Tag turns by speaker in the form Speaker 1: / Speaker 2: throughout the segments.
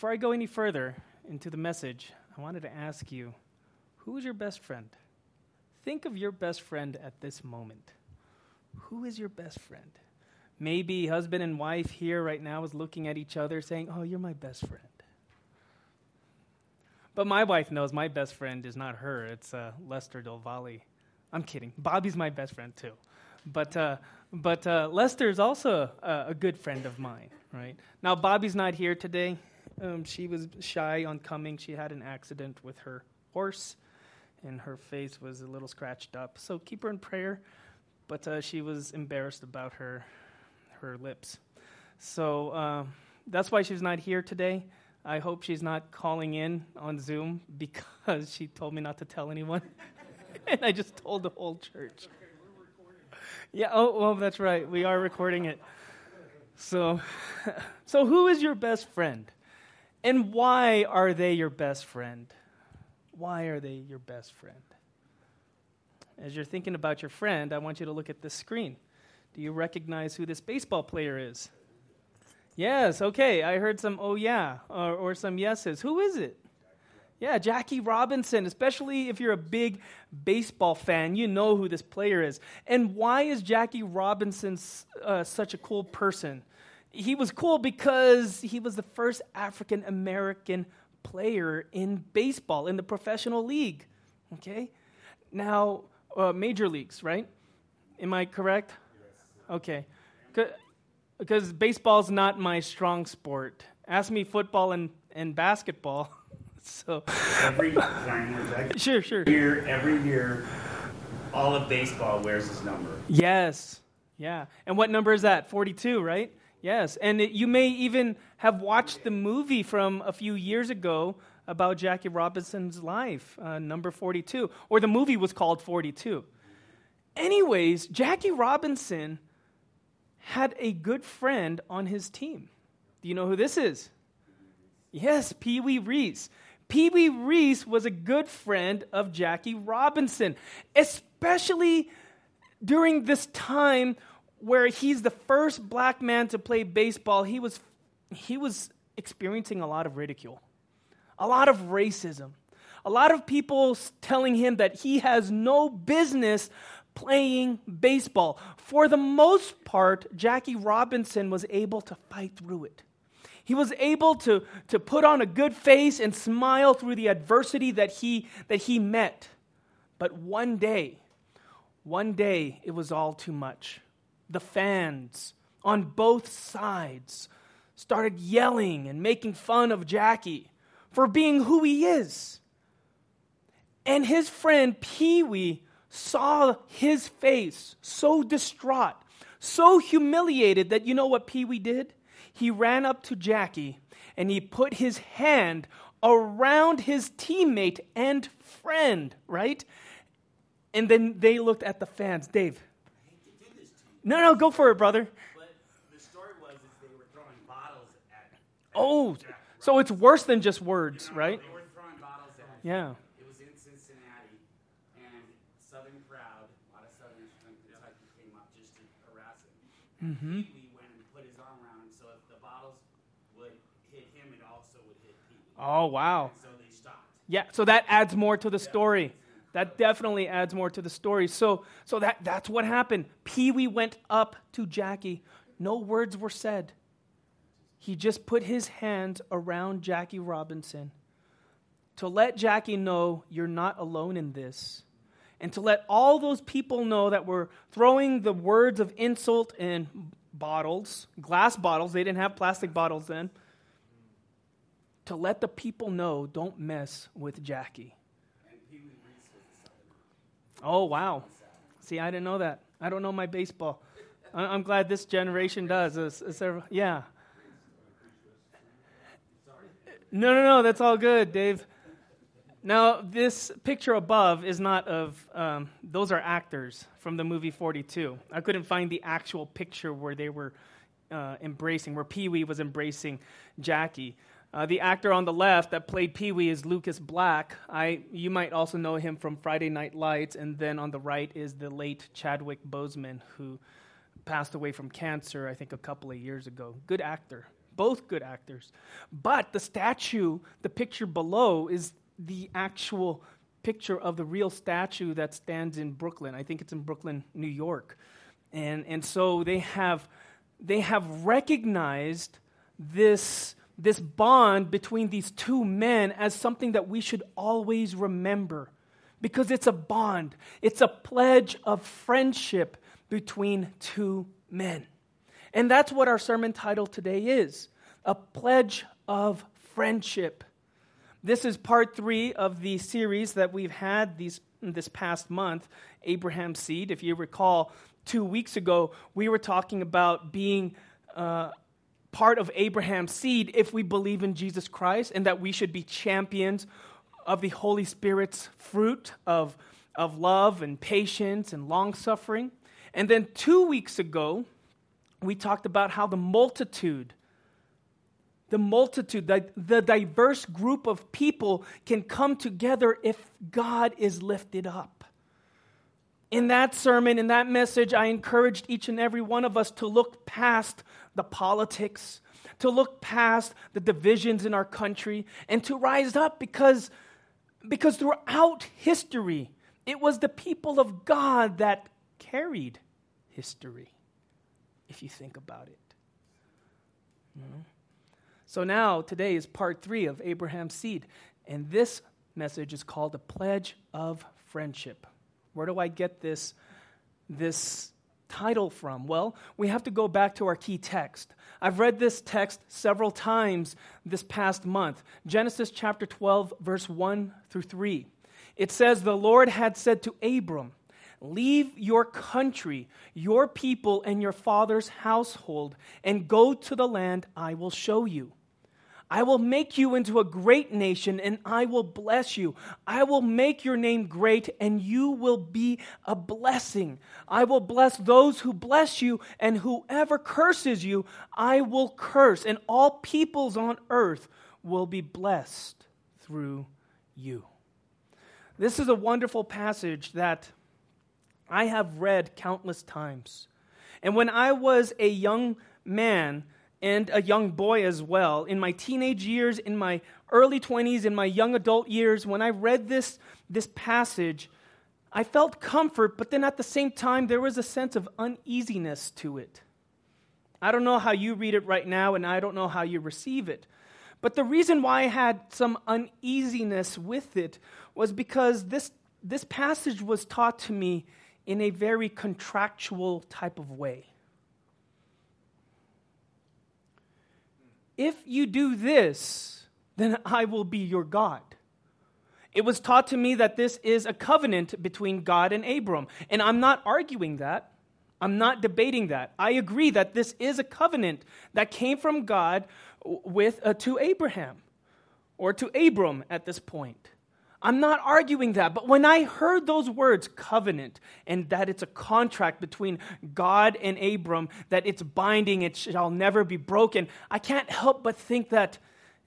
Speaker 1: before I go any further into the message, I wanted to ask you who is your best friend? Think of your best friend at this moment. Who is your best friend? Maybe husband and wife here right now is looking at each other saying, Oh, you're my best friend. But my wife knows my best friend is not her, it's uh, Lester Del Valle. I'm kidding. Bobby's my best friend too. But, uh, but uh, Lester is also a, a, good friend of mine, right? Now, Bobby's not here today. Um, she was shy on coming. She had an accident with her horse, and her face was a little scratched up. So keep her in prayer. But uh, she was embarrassed about her, her lips. So uh, that's why she's not here today. I hope she's not calling in on Zoom because she told me not to tell anyone. and I just told the whole church. Yeah, oh, well, that's right. We are recording it. So, so who is your best friend? And why are they your best friend? Why are they your best friend? As you're thinking about your friend, I want you to look at this screen. Do you recognize who this baseball player is? Yes, okay. I heard some oh yeah or, or some yeses. Who is it? Yeah, Jackie Robinson, especially if you're a big baseball fan, you know who this player is. And why is Jackie Robinson uh, such a cool person? He was cool because he was the first African American player in baseball, in the professional league. Okay? Now, uh, major leagues, right? Am I correct? Yes. Okay because baseball's not my strong sport. Ask me football and, and basketball. so
Speaker 2: every
Speaker 1: sure, sure.
Speaker 2: Year, every year, all of baseball wears his number.
Speaker 1: Yes, yeah. And what number is that? Forty-two, right? Yes. And it, you may even have watched the movie from a few years ago about Jackie Robinson's life, uh, number forty-two, or the movie was called Forty-two. Anyways, Jackie Robinson had a good friend on his team. Do you know who this is? Yes, Pee Wee Reese. Pee Wee Reese was a good friend of Jackie Robinson, especially during this time where he's the first black man to play baseball. He was, he was experiencing a lot of ridicule, a lot of racism, a lot of people telling him that he has no business playing baseball. For the most part, Jackie Robinson was able to fight through it. He was able to, to put on a good face and smile through the adversity that he, that he met. But one day, one day, it was all too much. The fans on both sides started yelling and making fun of Jackie for being who he is. And his friend Pee Wee saw his face so distraught, so humiliated that you know what Pee Wee did? He ran up to Jackie and he put his hand around his teammate and friend, right? And then they looked at the fans. Dave. No, no, go for it, brother.
Speaker 2: But the story was is they were throwing bottles at.
Speaker 1: oh, so it's worse than just words,
Speaker 2: you know,
Speaker 1: right?
Speaker 2: They were throwing bottles at.
Speaker 1: Yeah.
Speaker 2: It was in Cincinnati, and Southern crowd, a lot of Southerners from Kentucky came up just to harass him. And mm-hmm. Pee Wee went and put his arm around him, so if the bottles would hit him, it also would hit Pee Wee.
Speaker 1: Oh wow!
Speaker 2: And so they stopped.
Speaker 1: Yeah, so that adds more to the yeah. story. That definitely adds more to the story. So, so that, that's what happened. Pee Wee went up to Jackie. No words were said. He just put his hands around Jackie Robinson to let Jackie know you're not alone in this and to let all those people know that were throwing the words of insult in bottles, glass bottles, they didn't have plastic bottles then, to let the people know don't mess with Jackie. Oh, wow. See, I didn't know that. I don't know my baseball. I'm glad this generation does. It's, it's, yeah. No, no, no, that's all good, Dave. Now, this picture above is not of, um, those are actors from the movie 42. I couldn't find the actual picture where they were uh, embracing, where Pee Wee was embracing Jackie. Uh, the actor on the left that played Pee Wee is Lucas Black. I, you might also know him from Friday Night Lights. And then on the right is the late Chadwick Boseman, who passed away from cancer, I think, a couple of years ago. Good actor. both good actors. But the statue, the picture below, is the actual picture of the real statue that stands in Brooklyn. I think it's in Brooklyn, New York. And, and so they have, they have recognized this, this bond between these two men as something that we should always remember because it's a bond, it's a pledge of friendship between two men. And that's what our sermon title today is a pledge of friendship. This is part three of the series that we've had these, this past month, Abraham's Seed. If you recall, two weeks ago, we were talking about being uh, part of Abraham's seed if we believe in Jesus Christ and that we should be champions of the Holy Spirit's fruit of, of love and patience and long suffering. And then two weeks ago, we talked about how the multitude, the multitude, the, the diverse group of people can come together if God is lifted up. In that sermon, in that message, I encouraged each and every one of us to look past the politics, to look past the divisions in our country, and to rise up because, because throughout history, it was the people of God that carried history, if you think about it. Mm-hmm. So now, today is part three of Abraham's seed, and this message is called a pledge of friendship. Where do I get this, this title from? Well, we have to go back to our key text. I've read this text several times this past month Genesis chapter 12, verse 1 through 3. It says, The Lord had said to Abram, Leave your country, your people, and your father's household, and go to the land I will show you. I will make you into a great nation and I will bless you. I will make your name great and you will be a blessing. I will bless those who bless you and whoever curses you, I will curse. And all peoples on earth will be blessed through you. This is a wonderful passage that I have read countless times. And when I was a young man, and a young boy as well. In my teenage years, in my early 20s, in my young adult years, when I read this, this passage, I felt comfort, but then at the same time, there was a sense of uneasiness to it. I don't know how you read it right now, and I don't know how you receive it. But the reason why I had some uneasiness with it was because this, this passage was taught to me in a very contractual type of way. If you do this, then I will be your God. It was taught to me that this is a covenant between God and Abram. And I'm not arguing that. I'm not debating that. I agree that this is a covenant that came from God with uh, to Abraham or to Abram at this point. I'm not arguing that, but when I heard those words, covenant, and that it's a contract between God and Abram, that it's binding, it shall never be broken, I can't help but think that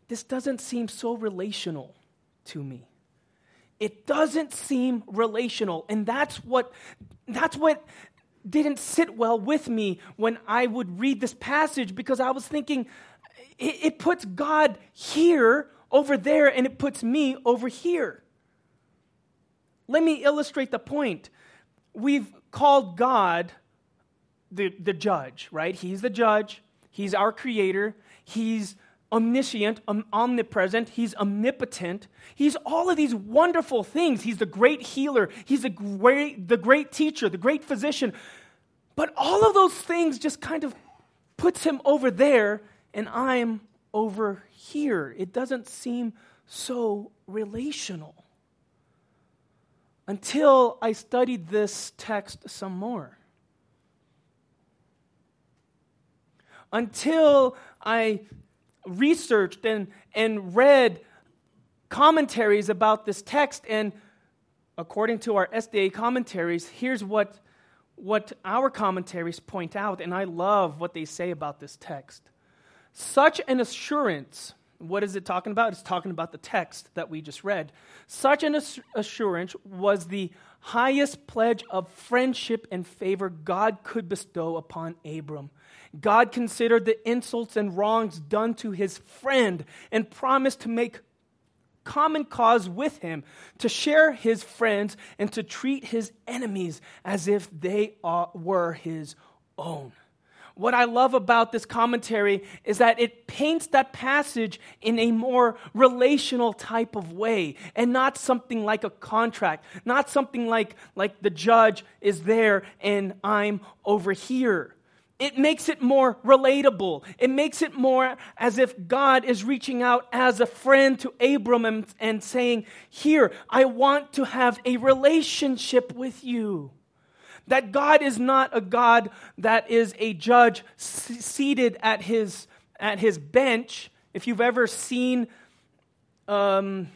Speaker 1: this doesn't seem so relational to me. It doesn't seem relational, and that's what that's what didn't sit well with me when I would read this passage because I was thinking it, it puts God here over there and it puts me over here. Let me illustrate the point. We've called God the, the judge, right? He's the judge, He's our creator, He's omniscient, omnipresent, He's omnipotent. He's all of these wonderful things. He's the great healer, He's the great, the great teacher, the great physician. But all of those things just kind of puts Him over there, and I'm over here. It doesn't seem so relational until I studied this text some more. Until I researched and, and read commentaries about this text, and according to our SDA commentaries, here's what, what our commentaries point out, and I love what they say about this text. Such an assurance what is it talking about? It's talking about the text that we just read. Such an assurance was the highest pledge of friendship and favor God could bestow upon Abram. God considered the insults and wrongs done to his friend and promised to make common cause with him, to share his friends, and to treat his enemies as if they were his own. What I love about this commentary is that it paints that passage in a more relational type of way and not something like a contract, not something like, like the judge is there and I'm over here. It makes it more relatable. It makes it more as if God is reaching out as a friend to Abram and, and saying, Here, I want to have a relationship with you. That God is not a God that is a judge seated at his, at his bench. If you've ever seen, um,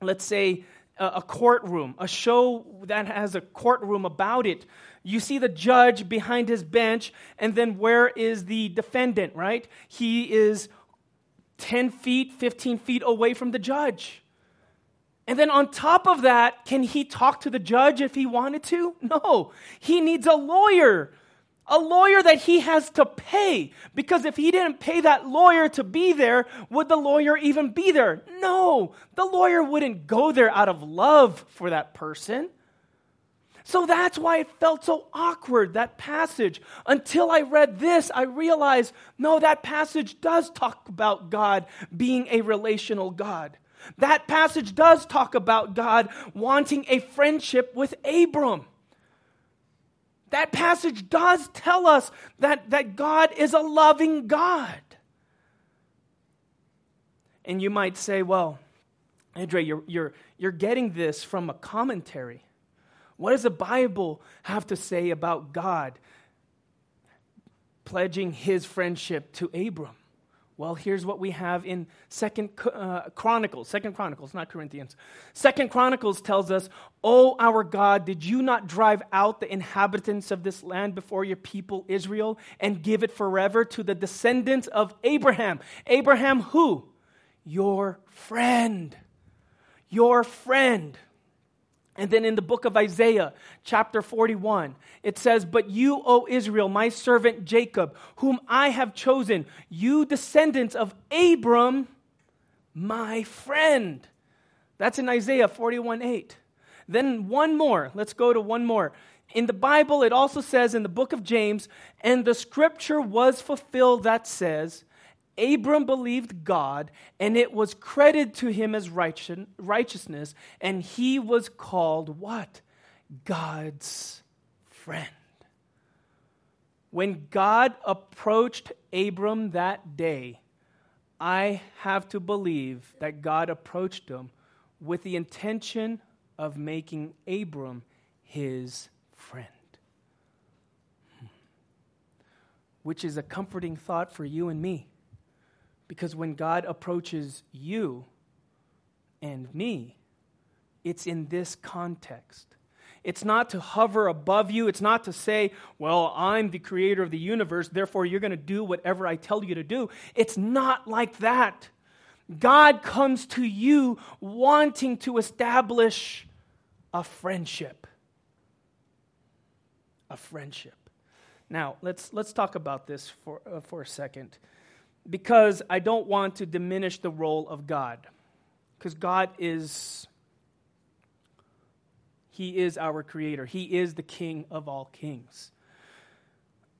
Speaker 1: let's say, a, a courtroom, a show that has a courtroom about it, you see the judge behind his bench, and then where is the defendant, right? He is 10 feet, 15 feet away from the judge. And then on top of that, can he talk to the judge if he wanted to? No. He needs a lawyer. A lawyer that he has to pay. Because if he didn't pay that lawyer to be there, would the lawyer even be there? No. The lawyer wouldn't go there out of love for that person. So that's why it felt so awkward, that passage. Until I read this, I realized no, that passage does talk about God being a relational God. That passage does talk about God wanting a friendship with Abram. That passage does tell us that, that God is a loving God. And you might say, well, Andre, you're, you're, you're getting this from a commentary. What does the Bible have to say about God pledging his friendship to Abram? Well, here's what we have in Second uh, Chronicles. Second Chronicles, not Corinthians. Second Chronicles tells us, "O our God, did you not drive out the inhabitants of this land before your people Israel and give it forever to the descendants of Abraham? Abraham, who? Your friend. Your friend." And then in the book of Isaiah, chapter 41, it says, But you, O Israel, my servant Jacob, whom I have chosen, you descendants of Abram, my friend. That's in Isaiah 41 8. Then one more. Let's go to one more. In the Bible, it also says in the book of James, and the scripture was fulfilled that says, Abram believed God, and it was credited to him as righteousness, and he was called what? God's friend. When God approached Abram that day, I have to believe that God approached him with the intention of making Abram his friend. Hmm. Which is a comforting thought for you and me because when God approaches you and me, it's in this context. It's not to hover above you. It's not to say, well, I'm the creator of the universe, therefore you're going to do whatever I tell you to do. It's not like that. God comes to you wanting to establish a friendship. A friendship. Now, let's, let's talk about this for, uh, for a second because I don't want to diminish the role of God. Because God is, He is our creator, He is the King of all kings.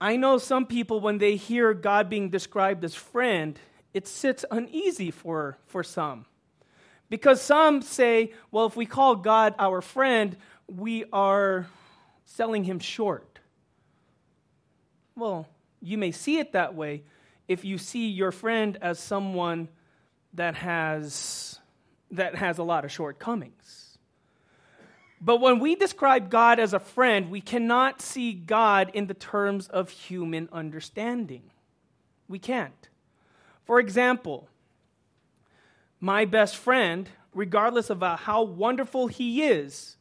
Speaker 1: I know some people, when they hear God being described as friend, it sits uneasy for, for some. Because some say, well, if we call God our friend, we are selling him short. Well, you may see it that way, if you see your friend as someone that has that has a lot of shortcomings. But when we describe God as a friend, we cannot see God in the terms of human understanding. We can't. For example, my best friend, regardless of uh, how wonderful he is,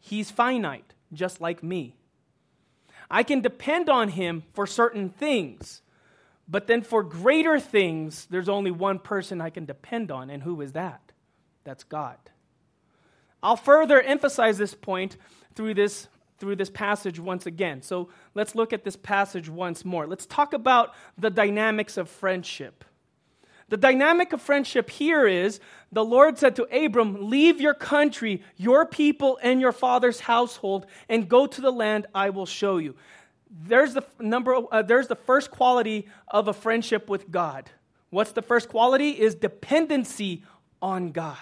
Speaker 1: he's finite, just like me. I can depend on him for certain things, but then for greater things, there's only one person I can depend on, and who is that? That's God. I'll further emphasize this point through this through this passage once again. So let's look at this passage once more. Let's talk about the dynamics of friendship. The dynamic of friendship here is the Lord said to Abram, Leave your country, your people, and your father's household, and go to the land I will show you. There's the, number, uh, there's the first quality of a friendship with God. What's the first quality? Is dependency on God.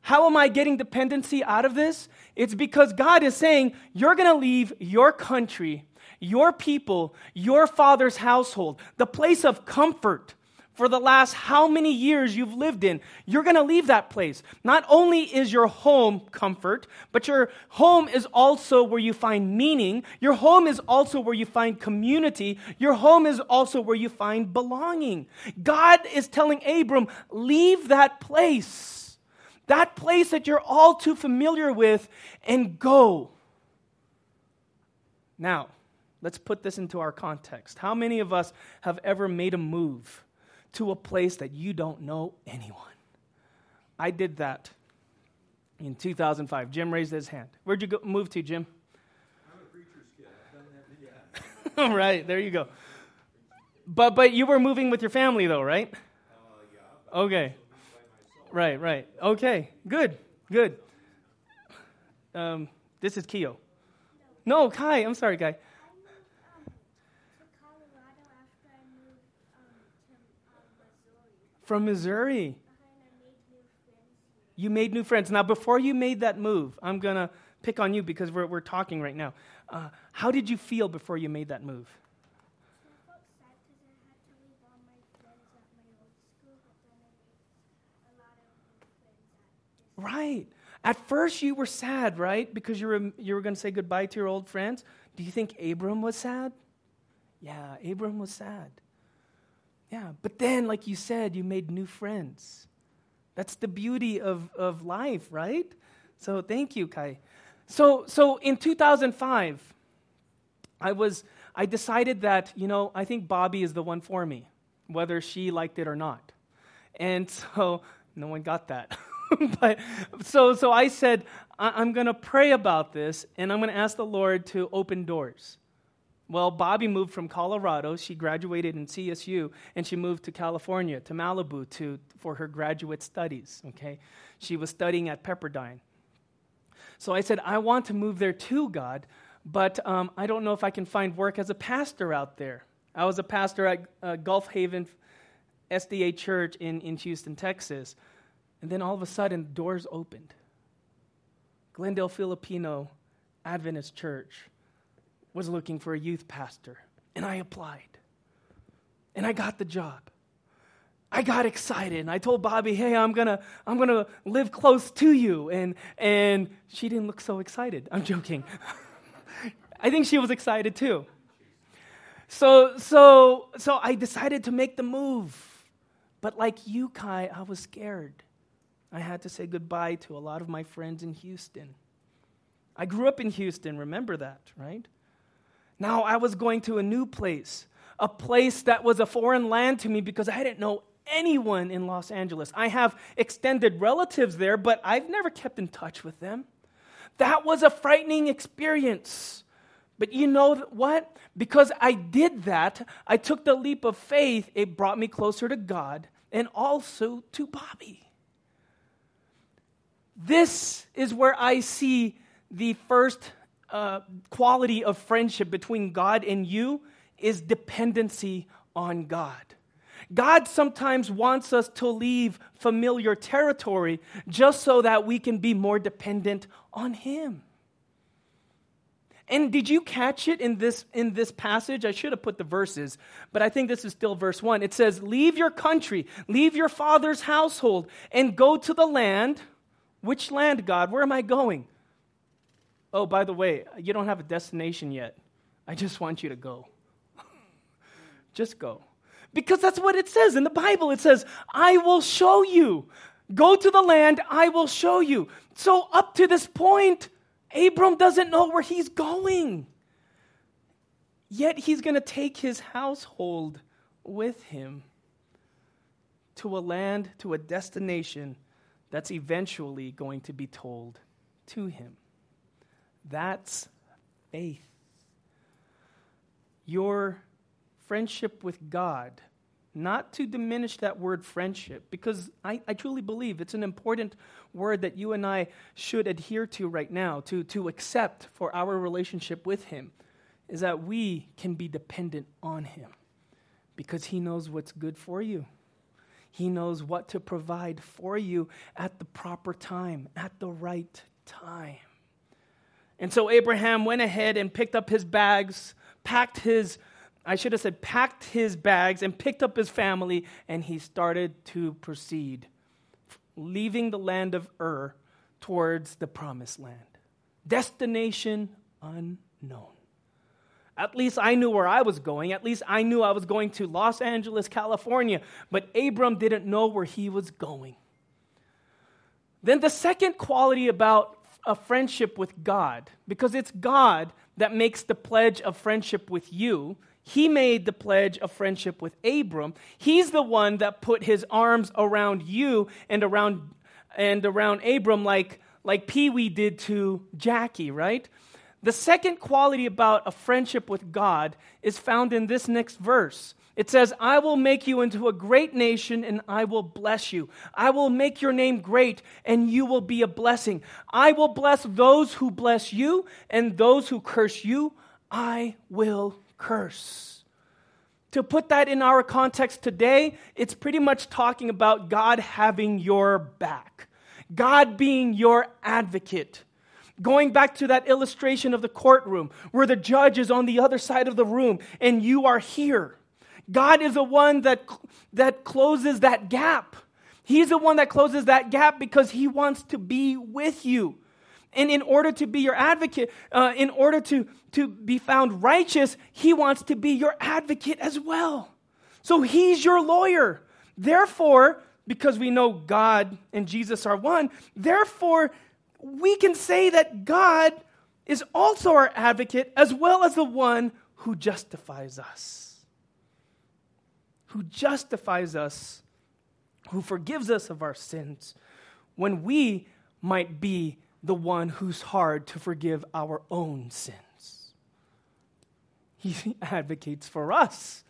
Speaker 1: How am I getting dependency out of this? It's because God is saying, You're going to leave your country, your people, your father's household, the place of comfort for the last how many years you've lived in. You're going to leave that place. Not only is your home comfort, but your home is also where you find meaning. Your home is also where you find community. Your home is also where you find belonging. God is telling Abram, leave that place that place that you're all too familiar with, and go. Now, let's put this into our context. How many of us have ever made a move to a place that you don't know anyone? I did that in 2005. Jim raised his hand. Where'd you go, move to, Jim?
Speaker 3: I'm a preacher's kid. I've done that many
Speaker 1: All right, there you go. But but you were moving with your family though, right?
Speaker 3: Uh, yeah.
Speaker 1: Okay. Right, right. Okay, good, good. Um, this is Keo. No, Kai. I'm sorry, Kai. From Missouri. You made new friends. Now, before you made that move, I'm going to pick on you because we're, we're talking right now. Uh, how did you feel before you made that move? Right. At first, you were sad, right? Because you were, you were going to say goodbye to your old friends. Do you think Abram was sad? Yeah, Abram was sad. Yeah, but then, like you said, you made new friends. That's the beauty of, of life, right? So thank you, Kai. So, so in 2005, I was, I decided that, you know, I think Bobby is the one for me, whether she liked it or not. And so, no one got that. but so so I said I, am going to pray about this and I'm going to ask the Lord to open doors. Well, Bobby moved from Colorado. She graduated in CSU and she moved to California, to Malibu, to, for her graduate studies. Okay, she was studying at Pepperdine. So I said, I want to move there too, God, but um, I don't know if I can find work as a pastor out there. I was a pastor at uh, Gulf Haven SDA Church in, in Houston, Texas. And then all of a sudden, doors opened. Glendale Filipino Adventist Church was looking for a youth pastor, and I applied. And I got the job. I got excited and I told Bobby, "Hey, I'm to I'm to live close to you." And and she didn't look so excited. I'm joking. I think she was excited too. So so so I decided to make the move. But like you, Kai, I was scared. I had to say goodbye to a lot of my friends in Houston. I grew up in Houston, remember that, right? Now I was going to a new place, a place that was a foreign land to me because I didn't know anyone in Los Angeles. I have extended relatives there, but I've never kept in touch with them. That was a frightening experience. But you know what? Because I did that, I took the leap of faith, it brought me closer to God and also to Bobby. This is where I see the first uh, quality of friendship between God and you is dependency on God. God sometimes wants us to leave familiar territory just so that we can be more dependent on Him. And did you catch it in this, in this passage? I should have put the verses, but I think this is still verse 1. It says, Leave your country, leave your father's household, and go to the land which land, God? Where am I going? Oh, by the way, you don't have a destination yet. I just want you to go. just go. Because that's what it says in the Bible. It says, I will show you. Go to the land, I will show you. So, up to this point, Abram doesn't know where he's going. Yet, he's going to take his household with him to a land, to a destination that's eventually going to be told to him. That's faith. Your friendship with God, not to diminish that word friendship, because I, I truly believe it's an important word that you and I should adhere to right now, to, to accept for our relationship with Him, is that we can be dependent on Him because He knows what's good for you. He knows what to provide for you at the proper time, at the right time. And so Abraham went ahead and picked up his bags, packed his, I should have said, packed his bags and picked up his family, and he started to proceed, leaving the land of Ur towards the promised land. Destination unknown. At least I knew where I was going. At least I knew I was going to Los Angeles, California. But Abram didn't know where he was going. Then the second quality about a friendship with God, because it's God that makes the pledge of friendship with you. He made the pledge of friendship with Abram. He's the one that put his arms around you and around and around Abram like like Pee Wee did to Jackie, right? The second quality about a friendship with God is found in this next verse. It says, I will make you into a great nation and I will bless you. I will make your name great and you will be a blessing. I will bless those who bless you and those who curse you, I will curse. To put that in our context today, it's pretty much talking about God having your back, God being your advocate. Going back to that illustration of the courtroom where the judge is on the other side of the room and you are here. God is the one that, that closes that gap. He's the one that closes that gap because he wants to be with you. And in order to be your advocate, uh, in order to, to be found righteous, he wants to be your advocate as well. So he's your lawyer. Therefore, because we know God and Jesus are one, therefore, we can say that God is also our advocate as well as the one who justifies us. Who justifies us, who forgives us of our sins, when we might be the one who's hard to forgive our own sins. He advocates for us.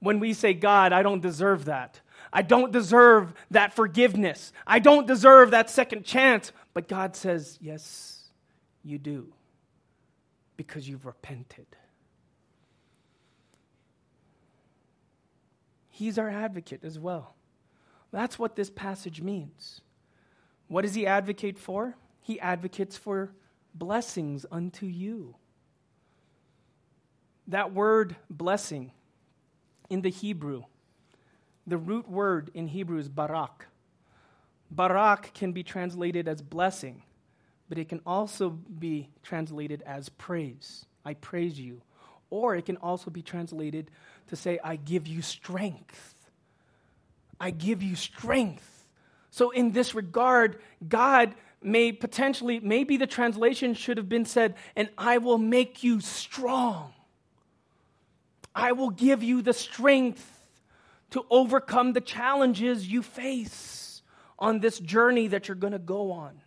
Speaker 1: When we say, God, I don't deserve that. I don't deserve that forgiveness. I don't deserve that second chance. But God says, Yes, you do, because you've repented. He's our advocate as well. That's what this passage means. What does he advocate for? He advocates for blessings unto you. That word blessing in the Hebrew, the root word in Hebrew is barak. Barak can be translated as blessing, but it can also be translated as praise. I praise you. Or it can also be translated to say, I give you strength. I give you strength. So, in this regard, God may potentially, maybe the translation should have been said, and I will make you strong. I will give you the strength to overcome the challenges you face on this journey that you're going to go on.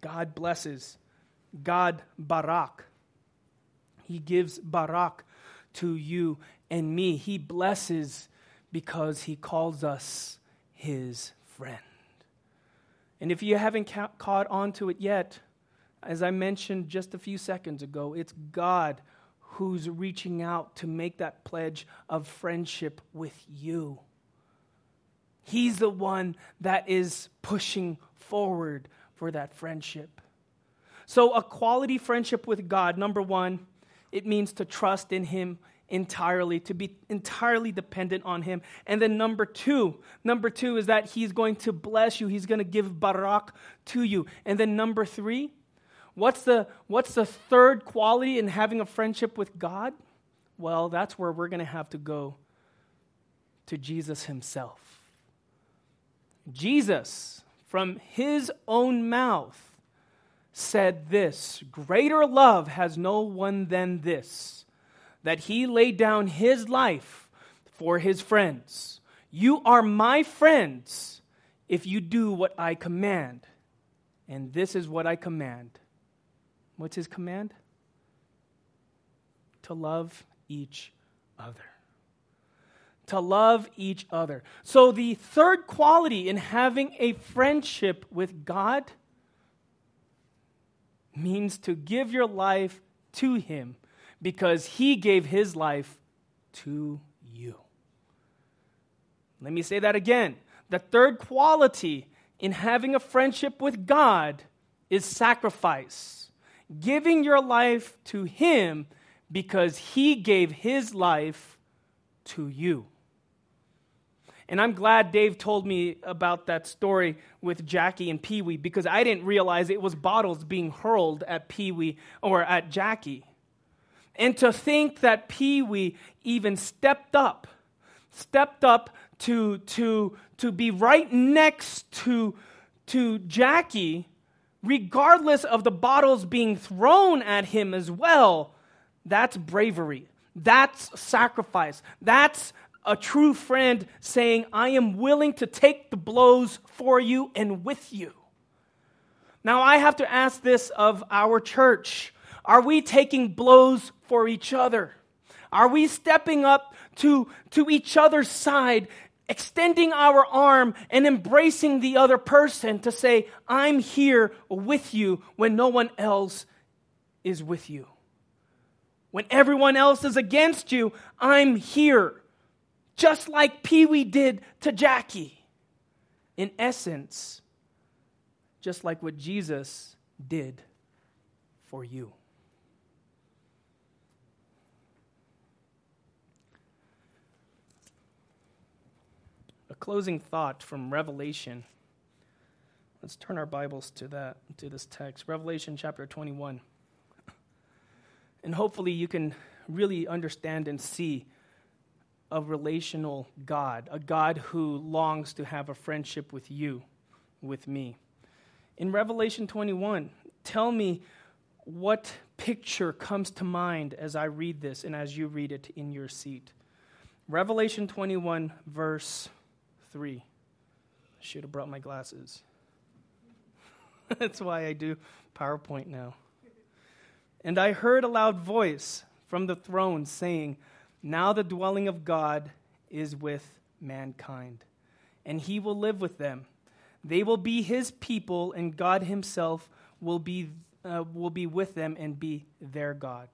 Speaker 1: God blesses. God barak. He gives barak to you and me. He blesses because he calls us his friend. And if you haven't ca- caught on to it yet, as I mentioned just a few seconds ago, it's God who's reaching out to make that pledge of friendship with you. He's the one that is pushing forward for that friendship. So, a quality friendship with God, number one, it means to trust in Him entirely, to be entirely dependent on Him. And then number two, number two is that He's going to bless you, He's going to give barak to you. And then number three, what's the, what's the third quality in having a friendship with God? Well, that's where we're going to have to go to Jesus Himself. Jesus, from His own mouth, said this Greater love has no one than this that he laid down his life for his friends. You are my friends if you do what I command. And this is what I command. What's his command? To love each other. To love each other. So, the third quality in having a friendship with God means to give your life to Him because He gave His life to you. Let me say that again. The third quality in having a friendship with God is sacrifice, giving your life to Him because He gave His life to you. And I'm glad Dave told me about that story with Jackie and Pee Wee because I didn't realize it was bottles being hurled at Pee Wee or at Jackie. And to think that Pee Wee even stepped up, stepped up to, to, to be right next to, to Jackie, regardless of the bottles being thrown at him as well, that's bravery. That's sacrifice. That's a true friend saying, I am willing to take the blows for you and with you. Now, I have to ask this of our church Are we taking blows for each other? Are we stepping up to, to each other's side, extending our arm and embracing the other person to say, I'm here with you when no one else is with you? When everyone else is against you, I'm here just like Pee Wee did to Jackie. In essence, just like what Jesus did for you. A closing thought from Revelation. Let's turn our Bibles to that, to this text. Revelation chapter 21. And hopefully you can really understand and see a relational God, a God who longs to have a friendship with you, with me. In Revelation 21, tell me what picture comes to mind as I read this and as you read it in your seat. Revelation 21, verse 3. I should have brought my glasses. That's why I do PowerPoint now. And I heard a loud voice from the throne saying, now the dwelling of God is with mankind, and he will live with them. They will be his people, and God himself will be, uh, will be with them and be their God.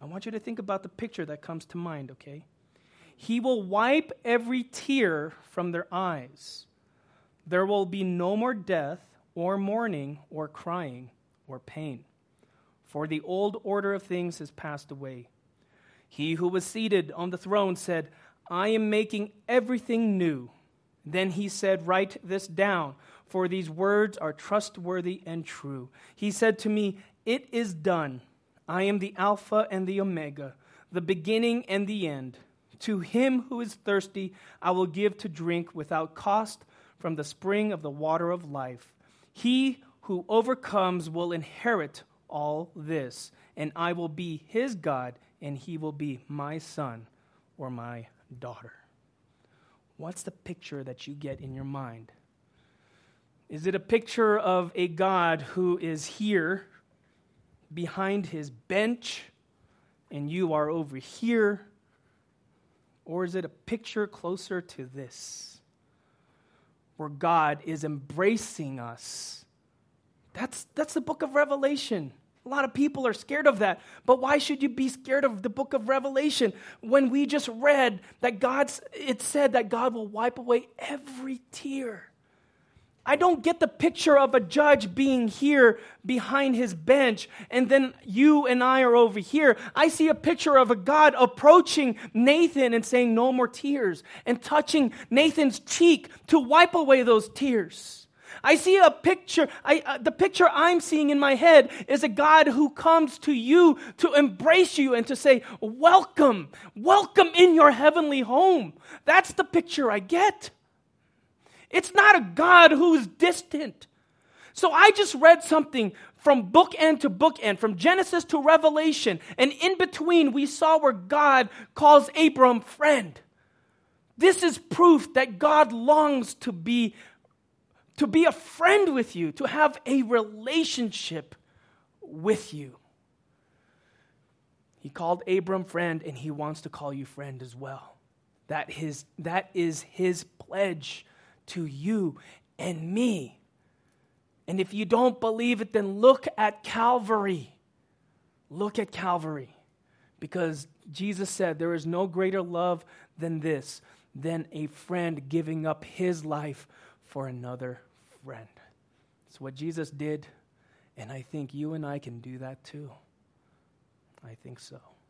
Speaker 1: I want you to think about the picture that comes to mind, okay? He will wipe every tear from their eyes. There will be no more death, or mourning, or crying, or pain, for the old order of things has passed away. He who was seated on the throne said, I am making everything new. Then he said, Write this down, for these words are trustworthy and true. He said to me, It is done. I am the Alpha and the Omega, the beginning and the end. To him who is thirsty, I will give to drink without cost from the spring of the water of life. He who overcomes will inherit all this, and I will be his God and he will be my son or my daughter. What's the picture that you get in your mind? Is it a picture of a God who is here behind his bench and you are over here? Or is it a picture closer to this, where God is embracing us? That's, that's the book of Revelation. A lot of people are scared of that. But why should you be scared of the book of Revelation when we just read that God's, it said that God will wipe away every tear? I don't get the picture of a judge being here behind his bench and then you and I are over here. I see a picture of a God approaching Nathan and saying, No more tears, and touching Nathan's cheek to wipe away those tears. I see a picture, I, uh, the picture I'm seeing in my head is a God who comes to you to embrace you and to say, Welcome, welcome in your heavenly home. That's the picture I get. It's not a God who's distant. So I just read something from book end to book end, from Genesis to Revelation, and in between we saw where God calls Abram friend. This is proof that God longs to be to be a friend with you, to have a relationship with you. He called Abram friend, and he wants to call you friend as well. That, his, that is his pledge to you and me. And if you don't believe it, then look at Calvary. Look at Calvary. Because Jesus said, There is no greater love than this, than a friend giving up his life for another friend. It's what Jesus did, and I think you and I can do that too. I think so.